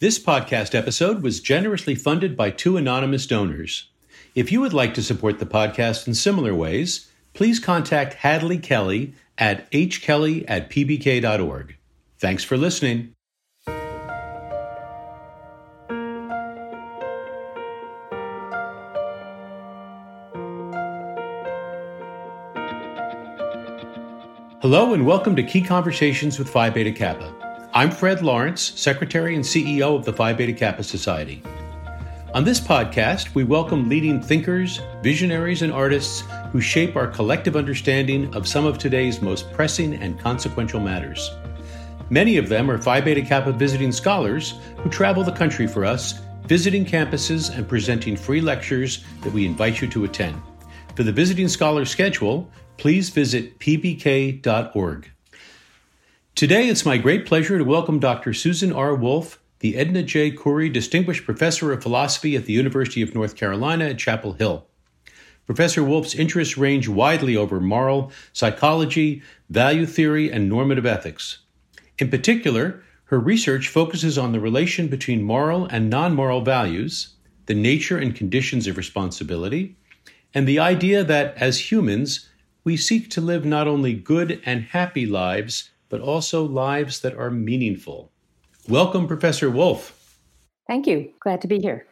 This podcast episode was generously funded by two anonymous donors. If you would like to support the podcast in similar ways, please contact Hadley Kelly at hkelly at pbk.org. Thanks for listening. Hello and welcome to Key Conversations with Phi Beta Kappa. I'm Fred Lawrence, Secretary and CEO of the Phi Beta Kappa Society. On this podcast, we welcome leading thinkers, visionaries, and artists who shape our collective understanding of some of today's most pressing and consequential matters. Many of them are Phi Beta Kappa visiting scholars who travel the country for us, visiting campuses and presenting free lectures that we invite you to attend. For the visiting scholar schedule, please visit pbk.org. Today, it's my great pleasure to welcome Dr. Susan R. Wolf, the Edna J. Koury Distinguished Professor of Philosophy at the University of North Carolina at Chapel Hill. Professor Wolf's interests range widely over moral, psychology, value theory, and normative ethics. In particular, her research focuses on the relation between moral and non moral values, the nature and conditions of responsibility, and the idea that, as humans, we seek to live not only good and happy lives, but also lives that are meaningful. Welcome, Professor Wolf. Thank you. Glad to be here.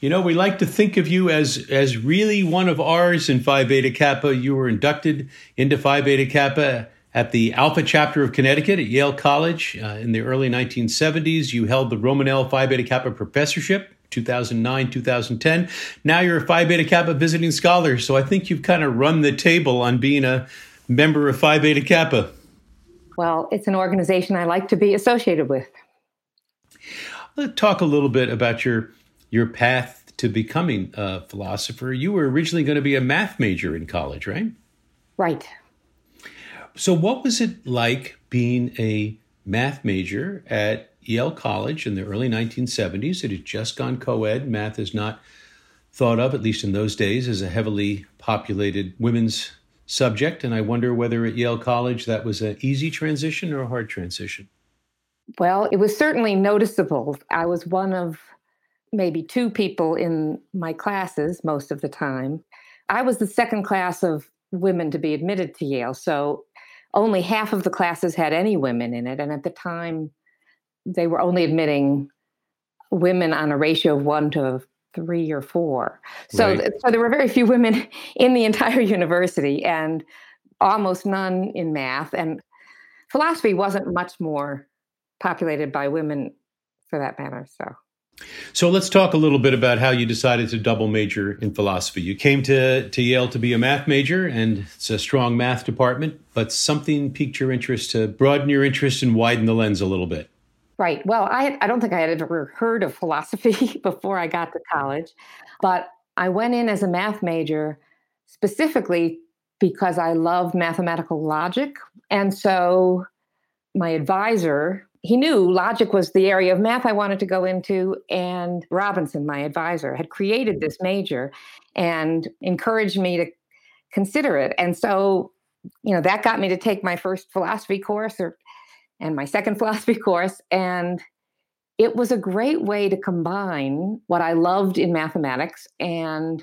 You know, we like to think of you as as really one of ours in Phi Beta Kappa. You were inducted into Phi Beta Kappa at the Alpha chapter of Connecticut at Yale College uh, in the early 1970s. You held the Romanell Phi Beta Kappa professorship 2009, 2010. Now you're a Phi Beta Kappa visiting scholar. So I think you've kind of run the table on being a member of Phi Beta Kappa. Well, it's an organization I like to be associated with. Let's talk a little bit about your your path to becoming a philosopher. You were originally going to be a math major in college, right? Right. So, what was it like being a math major at Yale College in the early 1970s? It had just gone co ed. Math is not thought of, at least in those days, as a heavily populated women's subject, and I wonder whether at Yale College that was an easy transition or a hard transition. Well, it was certainly noticeable. I was one of maybe two people in my classes most of the time. I was the second class of women to be admitted to Yale, so only half of the classes had any women in it. And at the time, they were only admitting women on a ratio of one to three or four. So, right. so there were very few women in the entire university and almost none in math. And philosophy wasn't much more populated by women for that matter. So. So let's talk a little bit about how you decided to double major in philosophy. You came to, to Yale to be a math major, and it's a strong math department, but something piqued your interest to broaden your interest and widen the lens a little bit. Right. Well, I, I don't think I had ever heard of philosophy before I got to college, but I went in as a math major specifically because I love mathematical logic. And so my advisor, he knew logic was the area of math I wanted to go into. And Robinson, my advisor, had created this major and encouraged me to consider it. And so, you know, that got me to take my first philosophy course or and my second philosophy course. And it was a great way to combine what I loved in mathematics and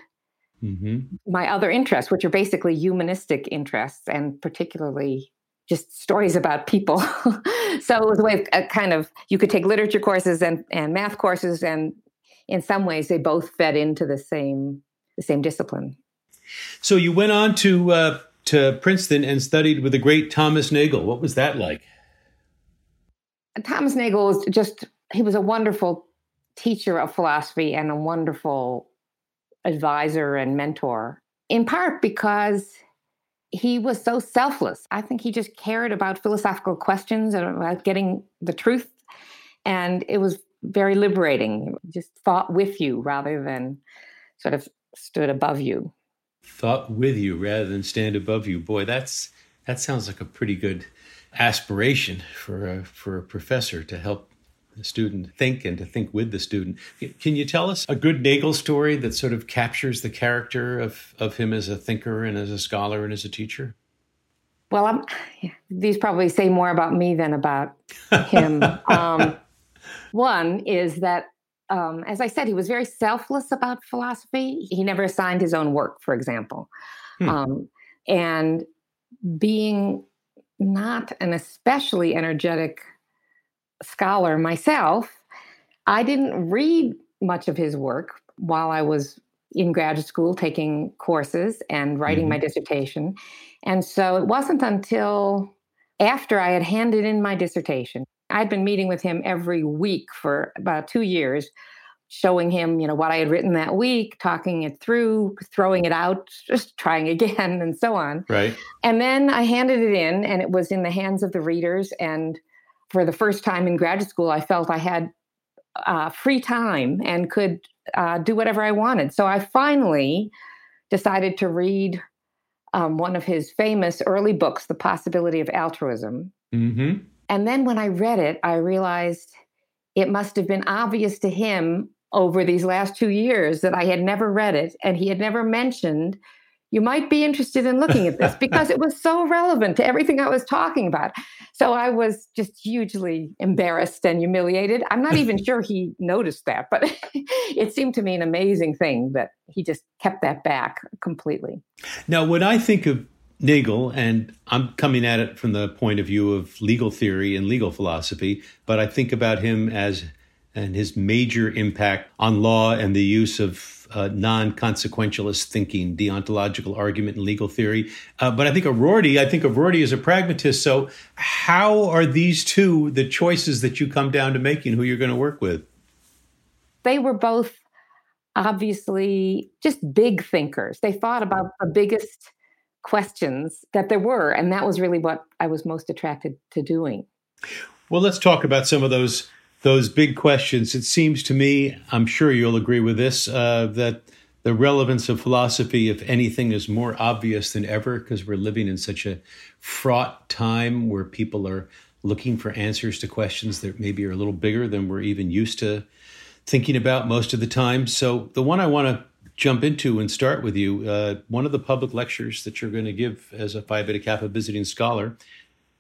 mm-hmm. my other interests, which are basically humanistic interests and particularly just stories about people. so it was a way of uh, kind of, you could take literature courses and, and math courses, and in some ways they both fed into the same, the same discipline. So you went on to, uh, to Princeton and studied with the great Thomas Nagel. What was that like? Thomas Nagel was just, he was a wonderful teacher of philosophy and a wonderful advisor and mentor, in part because he was so selfless. I think he just cared about philosophical questions and about getting the truth. And it was very liberating, just thought with you rather than sort of stood above you. Thought with you rather than stand above you. Boy, that's that sounds like a pretty good aspiration for a, for a professor to help the student think and to think with the student. Can you tell us a good Nagel story that sort of captures the character of, of him as a thinker and as a scholar and as a teacher? Well, I'm, these probably say more about me than about him. um, one is that, um, as I said, he was very selfless about philosophy. He never assigned his own work, for example. Hmm. Um, and being not an especially energetic scholar myself, I didn't read much of his work while I was in graduate school taking courses and writing mm-hmm. my dissertation. And so it wasn't until after I had handed in my dissertation, I'd been meeting with him every week for about two years, showing him, you know, what I had written that week, talking it through, throwing it out, just trying again, and so on. Right. And then I handed it in, and it was in the hands of the readers. And for the first time in graduate school, I felt I had uh, free time and could uh, do whatever I wanted. So I finally decided to read um, one of his famous early books, The Possibility of Altruism. Mm-hmm. And then when I read it, I realized it must have been obvious to him over these last two years that I had never read it and he had never mentioned you might be interested in looking at this because it was so relevant to everything I was talking about. So I was just hugely embarrassed and humiliated. I'm not even sure he noticed that, but it seemed to me an amazing thing that he just kept that back completely. Now, when I think of Nagel, and I'm coming at it from the point of view of legal theory and legal philosophy, but I think about him as and his major impact on law and the use of uh, non consequentialist thinking, deontological argument, and legal theory. Uh, but I think of Rorty, I think of Rorty as a pragmatist. So, how are these two the choices that you come down to making who you're going to work with? They were both obviously just big thinkers. They thought about the biggest questions that there were. And that was really what I was most attracted to doing. Well, let's talk about some of those those big questions. It seems to me, I'm sure you'll agree with this, uh, that the relevance of philosophy, if anything, is more obvious than ever because we're living in such a fraught time where people are looking for answers to questions that maybe are a little bigger than we're even used to thinking about most of the time. So, the one I want to jump into and start with you, uh, one of the public lectures that you're going to give as a Phi Beta Kappa visiting scholar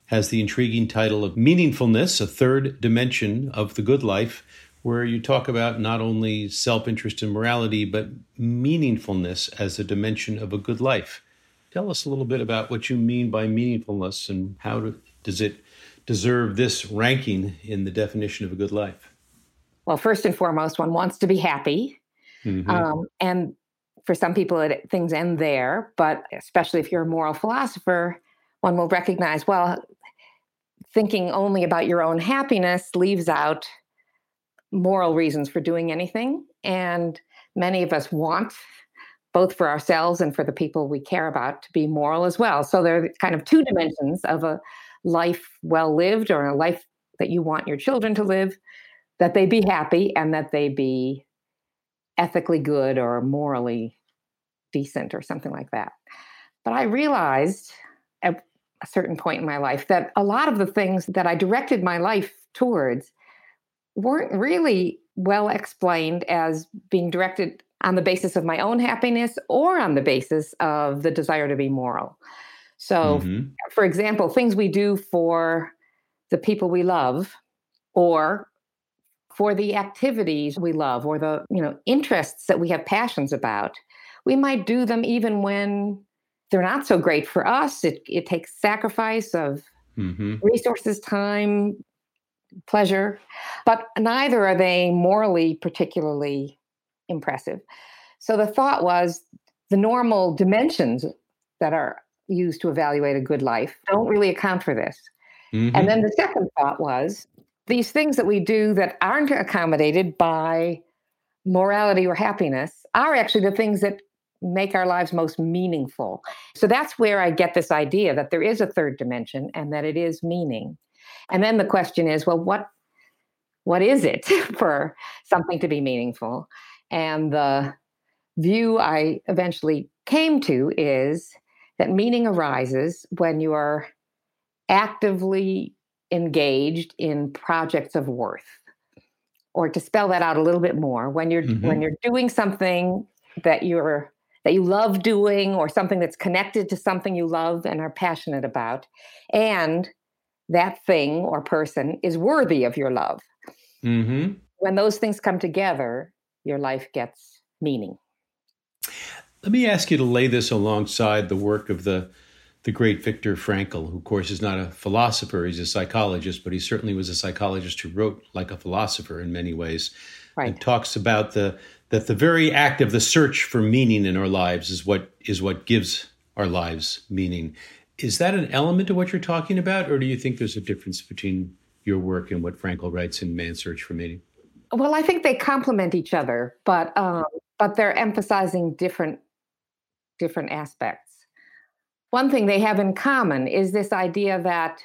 has the intriguing title of Meaningfulness, a Third Dimension of the Good Life, where you talk about not only self interest and morality, but meaningfulness as a dimension of a good life. Tell us a little bit about what you mean by meaningfulness and how to, does it deserve this ranking in the definition of a good life? Well, first and foremost, one wants to be happy. Mm-hmm. Um, and for some people, it, things end there. But especially if you're a moral philosopher, one will recognize well, thinking only about your own happiness leaves out moral reasons for doing anything. And many of us want, both for ourselves and for the people we care about, to be moral as well. So there are kind of two dimensions of a life well lived or a life that you want your children to live that they be happy and that they be ethically good or morally decent or something like that. But I realized a certain point in my life that a lot of the things that I directed my life towards weren't really well explained as being directed on the basis of my own happiness or on the basis of the desire to be moral. So, mm-hmm. for example, things we do for the people we love or for the activities we love or the you know interests that we have passions about we might do them even when they're not so great for us. It, it takes sacrifice of mm-hmm. resources, time, pleasure, but neither are they morally particularly impressive. So the thought was the normal dimensions that are used to evaluate a good life don't really account for this. Mm-hmm. And then the second thought was these things that we do that aren't accommodated by morality or happiness are actually the things that make our lives most meaningful. So that's where I get this idea that there is a third dimension and that it is meaning. And then the question is, well, what what is it for something to be meaningful? And the view I eventually came to is that meaning arises when you are actively engaged in projects of worth. Or to spell that out a little bit more, when you're mm-hmm. when you're doing something that you're that you love doing or something that's connected to something you love and are passionate about. And that thing or person is worthy of your love. Mm-hmm. When those things come together, your life gets meaning. Let me ask you to lay this alongside the work of the the great Viktor Frankl, who of course is not a philosopher, he's a psychologist, but he certainly was a psychologist who wrote like a philosopher in many ways. Right. And talks about the that the very act of the search for meaning in our lives is what is what gives our lives meaning. Is that an element of what you're talking about, or do you think there's a difference between your work and what Frankl writes in Man's Search for Meaning? Well, I think they complement each other, but um, but they're emphasizing different different aspects. One thing they have in common is this idea that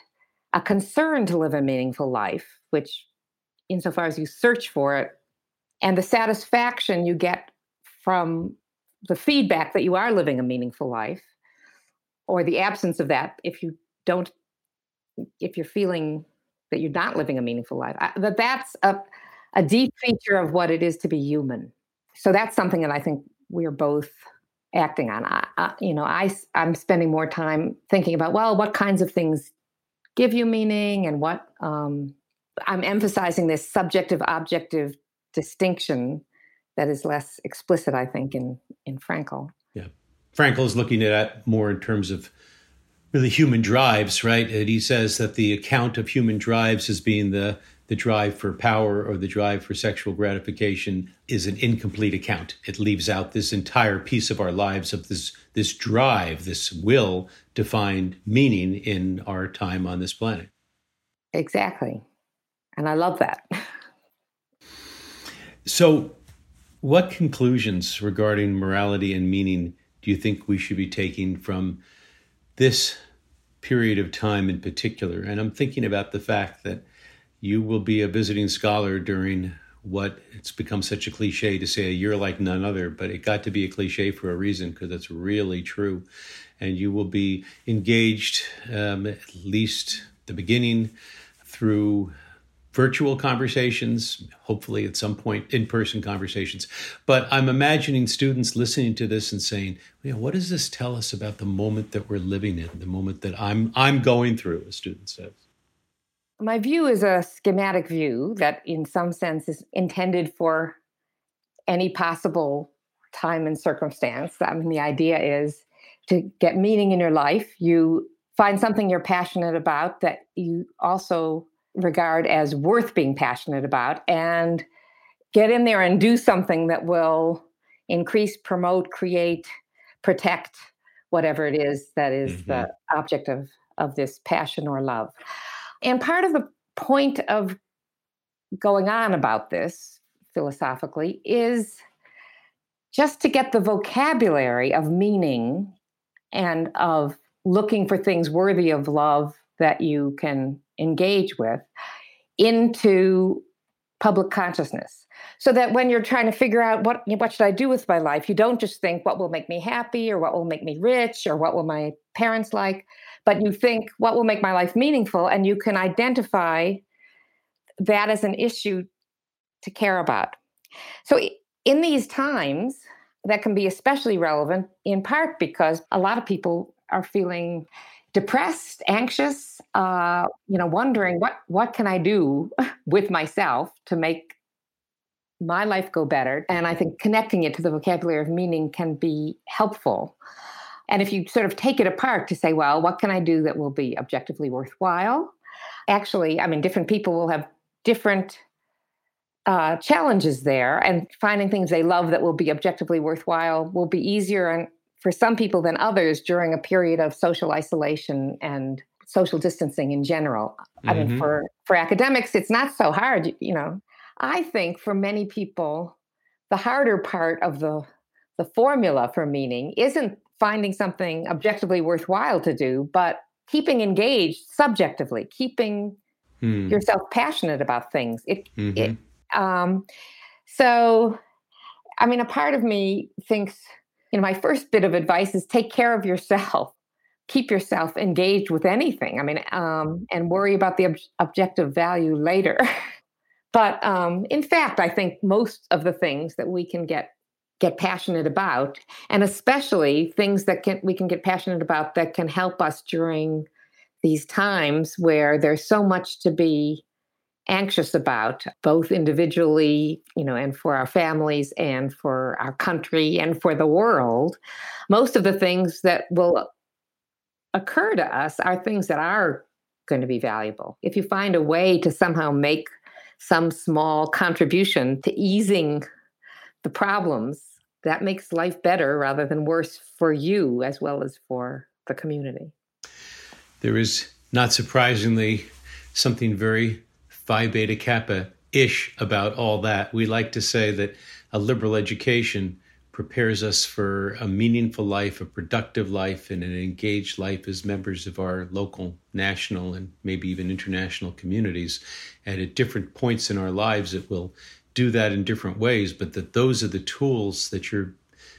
a concern to live a meaningful life, which, insofar as you search for it, and the satisfaction you get from the feedback that you are living a meaningful life, or the absence of that if you don't if you're feeling that you're not living a meaningful life I, that that's a, a deep feature of what it is to be human. So that's something that i think we're both acting on. I, I, you know i i'm spending more time thinking about well what kinds of things give you meaning and what um, i'm emphasizing this subjective objective distinction that is less explicit i think in in frankl yeah Frankl is looking at that more in terms of really human drives, right? And he says that the account of human drives as being the the drive for power or the drive for sexual gratification is an incomplete account. It leaves out this entire piece of our lives of this this drive, this will to find meaning in our time on this planet. Exactly. And I love that. so what conclusions regarding morality and meaning do you think we should be taking from this period of time in particular? And I'm thinking about the fact that you will be a visiting scholar during what it's become such a cliche to say a year like none other, but it got to be a cliche for a reason because it's really true. And you will be engaged um, at least the beginning through virtual conversations, hopefully at some point in person conversations. But I'm imagining students listening to this and saying, what does this tell us about the moment that we're living in, the moment that I'm I'm going through, a student says. My view is a schematic view that in some sense is intended for any possible time and circumstance. I mean, the idea is to get meaning in your life, you find something you're passionate about that you also regard as worth being passionate about and get in there and do something that will increase, promote, create, protect whatever it is that is mm-hmm. the object of, of this passion or love. And part of the point of going on about this philosophically is just to get the vocabulary of meaning and of looking for things worthy of love that you can engage with into public consciousness. So that when you're trying to figure out what what should I do with my life you don't just think what will make me happy or what will make me rich or what will my parents like but you think what will make my life meaningful and you can identify that as an issue to care about. So in these times that can be especially relevant in part because a lot of people are feeling depressed, anxious, uh, you know, wondering what what can I do with myself to make my life go better. And I think connecting it to the vocabulary of meaning can be helpful. And if you sort of take it apart to say, well, what can I do that will be objectively worthwhile? Actually, I mean, different people will have different uh, challenges there, and finding things they love that will be objectively worthwhile will be easier and for some people than others during a period of social isolation and social distancing in general. Mm-hmm. I mean, mm-hmm. for for academics, it's not so hard. You know, I think for many people, the harder part of the the formula for meaning isn't finding something objectively worthwhile to do, but keeping engaged subjectively, keeping hmm. yourself passionate about things. It, mm-hmm. it um, so, I mean, a part of me thinks you know, my first bit of advice is take care of yourself. Keep yourself engaged with anything. I mean, um, and worry about the ob- objective value later. but um, in fact, I think most of the things that we can get get passionate about and especially things that can we can get passionate about that can help us during these times where there's so much to be anxious about both individually you know and for our families and for our country and for the world. Most of the things that will occur to us are things that are going to be valuable. If you find a way to somehow make some small contribution to easing the problems that makes life better rather than worse for you as well as for the community. There is not surprisingly something very Phi Beta Kappa ish about all that. We like to say that a liberal education prepares us for a meaningful life, a productive life, and an engaged life as members of our local, national, and maybe even international communities. And at different points in our lives, it will do that in different ways, but that those are the tools that you're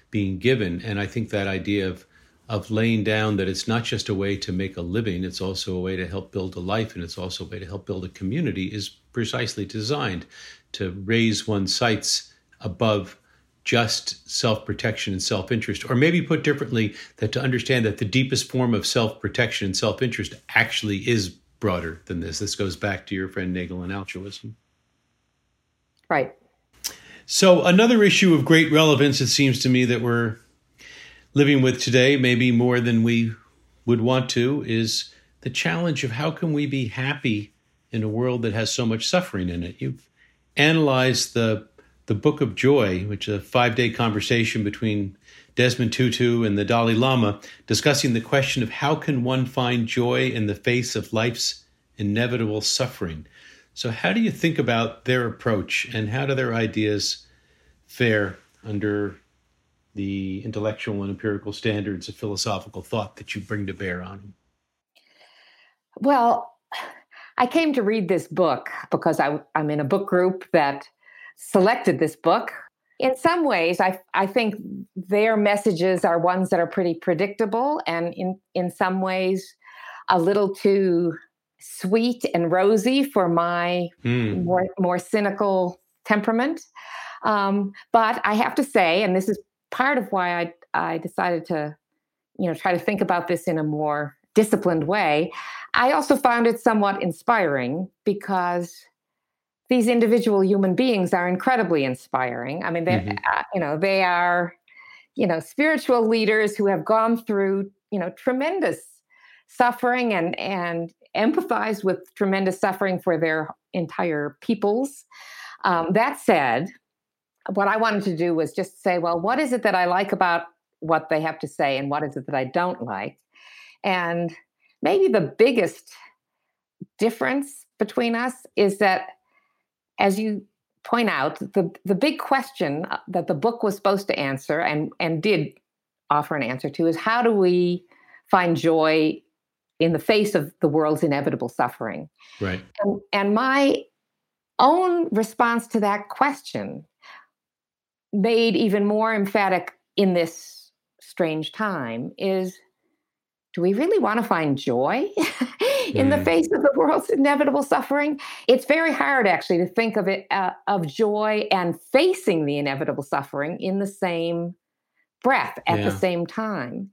being given. And I think that idea of of laying down that it's not just a way to make a living, it's also a way to help build a life and it's also a way to help build a community is precisely designed to raise one's sights above just self protection and self interest. Or maybe put differently, that to understand that the deepest form of self protection and self interest actually is broader than this. This goes back to your friend Nagel and altruism. Right. So, another issue of great relevance, it seems to me, that we're living with today, maybe more than we would want to, is the challenge of how can we be happy in a world that has so much suffering in it. You've analyzed the the Book of Joy, which is a five day conversation between Desmond Tutu and the Dalai Lama, discussing the question of how can one find joy in the face of life's inevitable suffering. So, how do you think about their approach, and how do their ideas fare under the intellectual and empirical standards of philosophical thought that you bring to bear on them? Well, I came to read this book because I, am in a book group that selected this book. In some ways, I, I think their messages are ones that are pretty predictable, and in, in some ways, a little too sweet and rosy for my mm. more, more cynical temperament. Um, but I have to say, and this is part of why I I decided to, you know, try to think about this in a more disciplined way. I also found it somewhat inspiring because these individual human beings are incredibly inspiring. I mean, they, mm-hmm. uh, you know, they are, you know, spiritual leaders who have gone through, you know, tremendous suffering and and empathize with tremendous suffering for their entire peoples. Um, that said, what I wanted to do was just say, well, what is it that I like about what they have to say, and what is it that I don't like? And maybe the biggest difference between us is that, as you point out, the, the big question uh, that the book was supposed to answer and, and did offer an answer to is how do we find joy in the face of the world's inevitable suffering? Right. And, and my own response to that question made even more emphatic in this strange time is do we really want to find joy in mm. the face of the world's inevitable suffering? It's very hard actually to think of it uh, of joy and facing the inevitable suffering in the same breath at yeah. the same time.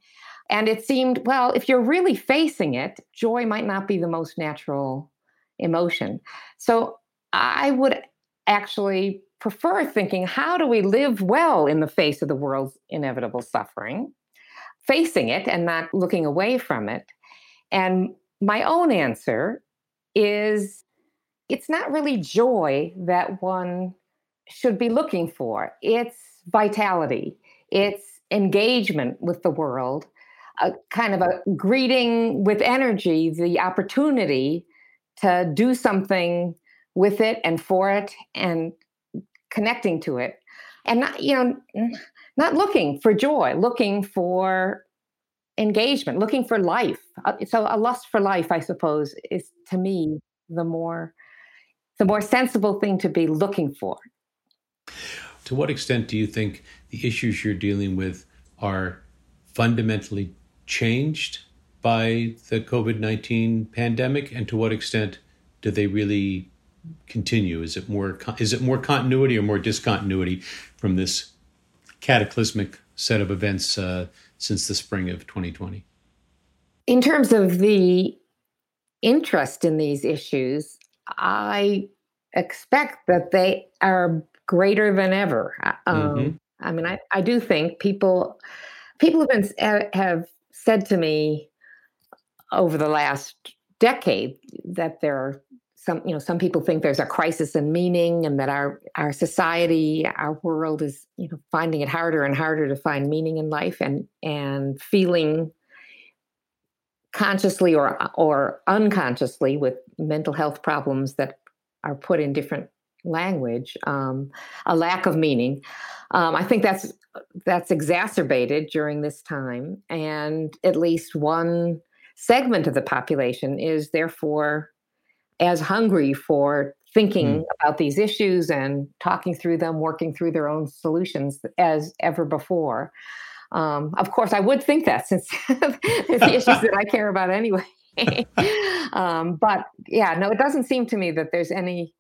And it seemed, well, if you're really facing it, joy might not be the most natural emotion. So I would actually prefer thinking, how do we live well in the face of the world's inevitable suffering? facing it and not looking away from it. And my own answer is it's not really joy that one should be looking for, it's vitality, it's engagement with the world, a kind of a greeting with energy, the opportunity to do something with it and for it and connecting to it and not you know not looking for joy, looking for engagement, looking for life. Uh, so a lust for life, I suppose, is to me the more the more sensible thing to be looking for. To what extent do you think the issues you're dealing with are fundamentally changed by the COVID 19 pandemic? And to what extent do they really continue? Is it more, is it more continuity or more discontinuity from this cataclysmic set of events uh, since the spring of 2020. In terms of the interest in these issues, I expect that they are greater than ever. Uh, um, mm-hmm. I mean, I, I do think people people have been have said to me over the last decade that there are some you know some people think there's a crisis in meaning and that our our society our world is you know finding it harder and harder to find meaning in life and and feeling consciously or or unconsciously with mental health problems that are put in different language um, a lack of meaning. Um, i think that's that's exacerbated during this time and at least one segment of the population is therefore as hungry for thinking mm. about these issues and talking through them working through their own solutions as ever before um, of course i would think that since the issues that i care about anyway um, but yeah no it doesn't seem to me that there's any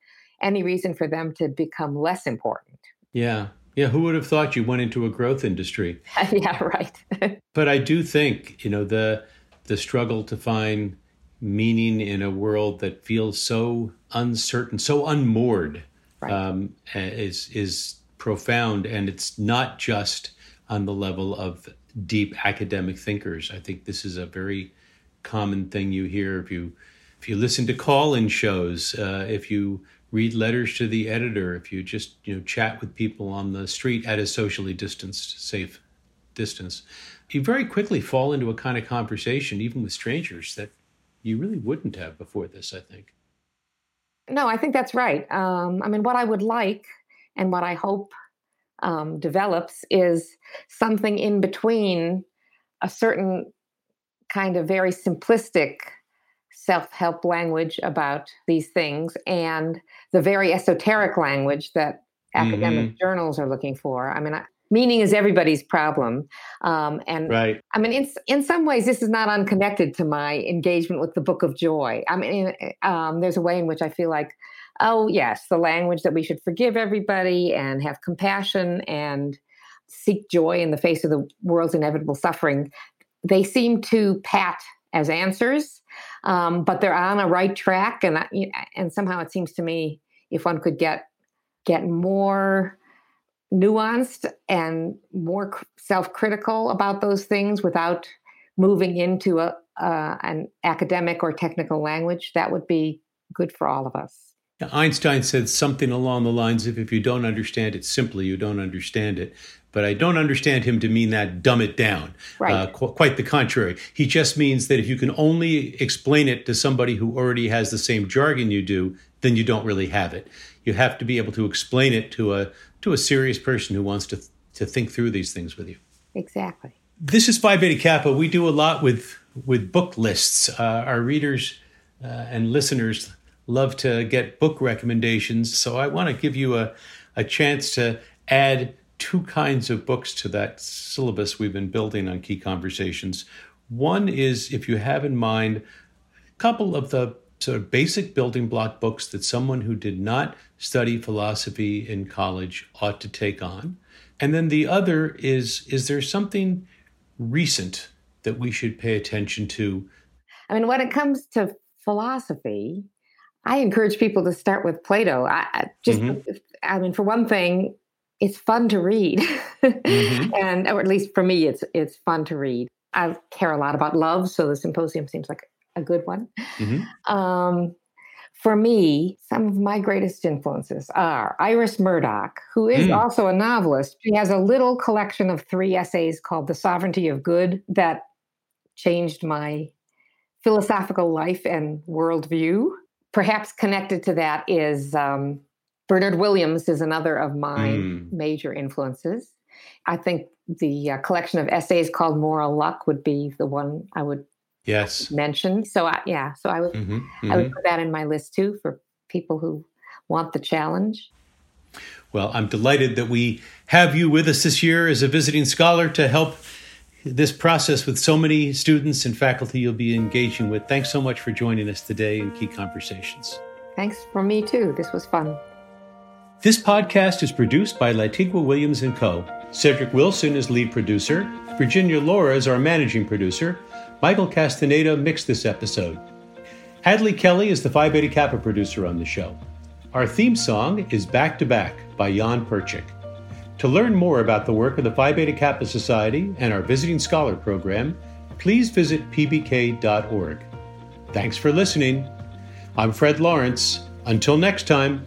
any reason for them to become less important. Yeah. Yeah, who would have thought you went into a growth industry? yeah, right. but I do think, you know, the the struggle to find meaning in a world that feels so uncertain, so unmoored, right. um, is is profound, and it's not just on the level of deep academic thinkers. I think this is a very common thing you hear if you if you listen to call-in shows, uh, if you read letters to the editor, if you just you know chat with people on the street at a socially distanced, safe distance, you very quickly fall into a kind of conversation, even with strangers, that you really wouldn't have before this. I think. No, I think that's right. Um, I mean, what I would like and what I hope um, develops is something in between a certain kind of very simplistic self help language about these things and the very esoteric language that academic mm-hmm. journals are looking for. I mean, I, meaning is everybody's problem. Um, and right. I mean, in, in some ways, this is not unconnected to my engagement with the Book of Joy. I mean, um, there's a way in which I feel like, oh, yes, the language that we should forgive everybody and have compassion and seek joy in the face of the world's inevitable suffering. They seem to pat as answers, um, but they're on a right track. And and somehow it seems to me if one could get get more nuanced and more self-critical about those things without moving into a uh, an academic or technical language, that would be good for all of us. Einstein said something along the lines of if you don't understand it simply, you don't understand it but I don't understand him to mean that dumb it down. Right. Uh, qu- quite the contrary. He just means that if you can only explain it to somebody who already has the same jargon you do, then you don't really have it. You have to be able to explain it to a to a serious person who wants to to think through these things with you. Exactly. This is Phi Beta Kappa. We do a lot with with book lists. Uh, our readers uh, and listeners love to get book recommendations, so I want to give you a a chance to add two kinds of books to that syllabus we've been building on key conversations. One is if you have in mind a couple of the sort of basic building block books that someone who did not study philosophy in college ought to take on. And then the other is is there something recent that we should pay attention to? I mean, when it comes to philosophy, I encourage people to start with Plato. I, just, mm-hmm. I mean, for one thing, it's fun to read, mm-hmm. and or at least for me, it's it's fun to read. I care a lot about love, so the symposium seems like a good one. Mm-hmm. Um, for me, some of my greatest influences are Iris Murdoch, who is mm. also a novelist. She has a little collection of three essays called The Sovereignty of Good that changed my philosophical life and worldview. Perhaps connected to that is um, Bernard Williams is another of my mm. major influences. I think the uh, collection of essays called Moral Luck would be the one I would yes mentioned. So I, yeah, so I would mm-hmm, mm-hmm. I would mm-hmm. put that in my list too for people who want the challenge. Well, I'm delighted that we have you with us this year as a visiting scholar to help this process with so many students and faculty you'll be engaging with. Thanks so much for joining us today in Key Conversations. Thanks for me too. This was fun. This podcast is produced by Lantigua Williams & Co. Cedric Wilson is lead producer. Virginia Laura is our managing producer. Michael Castaneda mixed this episode. Hadley Kelly is the Phi Beta Kappa producer on the show. Our theme song is Back to Back by Jan Perchik. To learn more about the work of the Phi Beta Kappa Society and our Visiting Scholar program, please visit pbk.org. Thanks for listening. I'm Fred Lawrence. Until next time.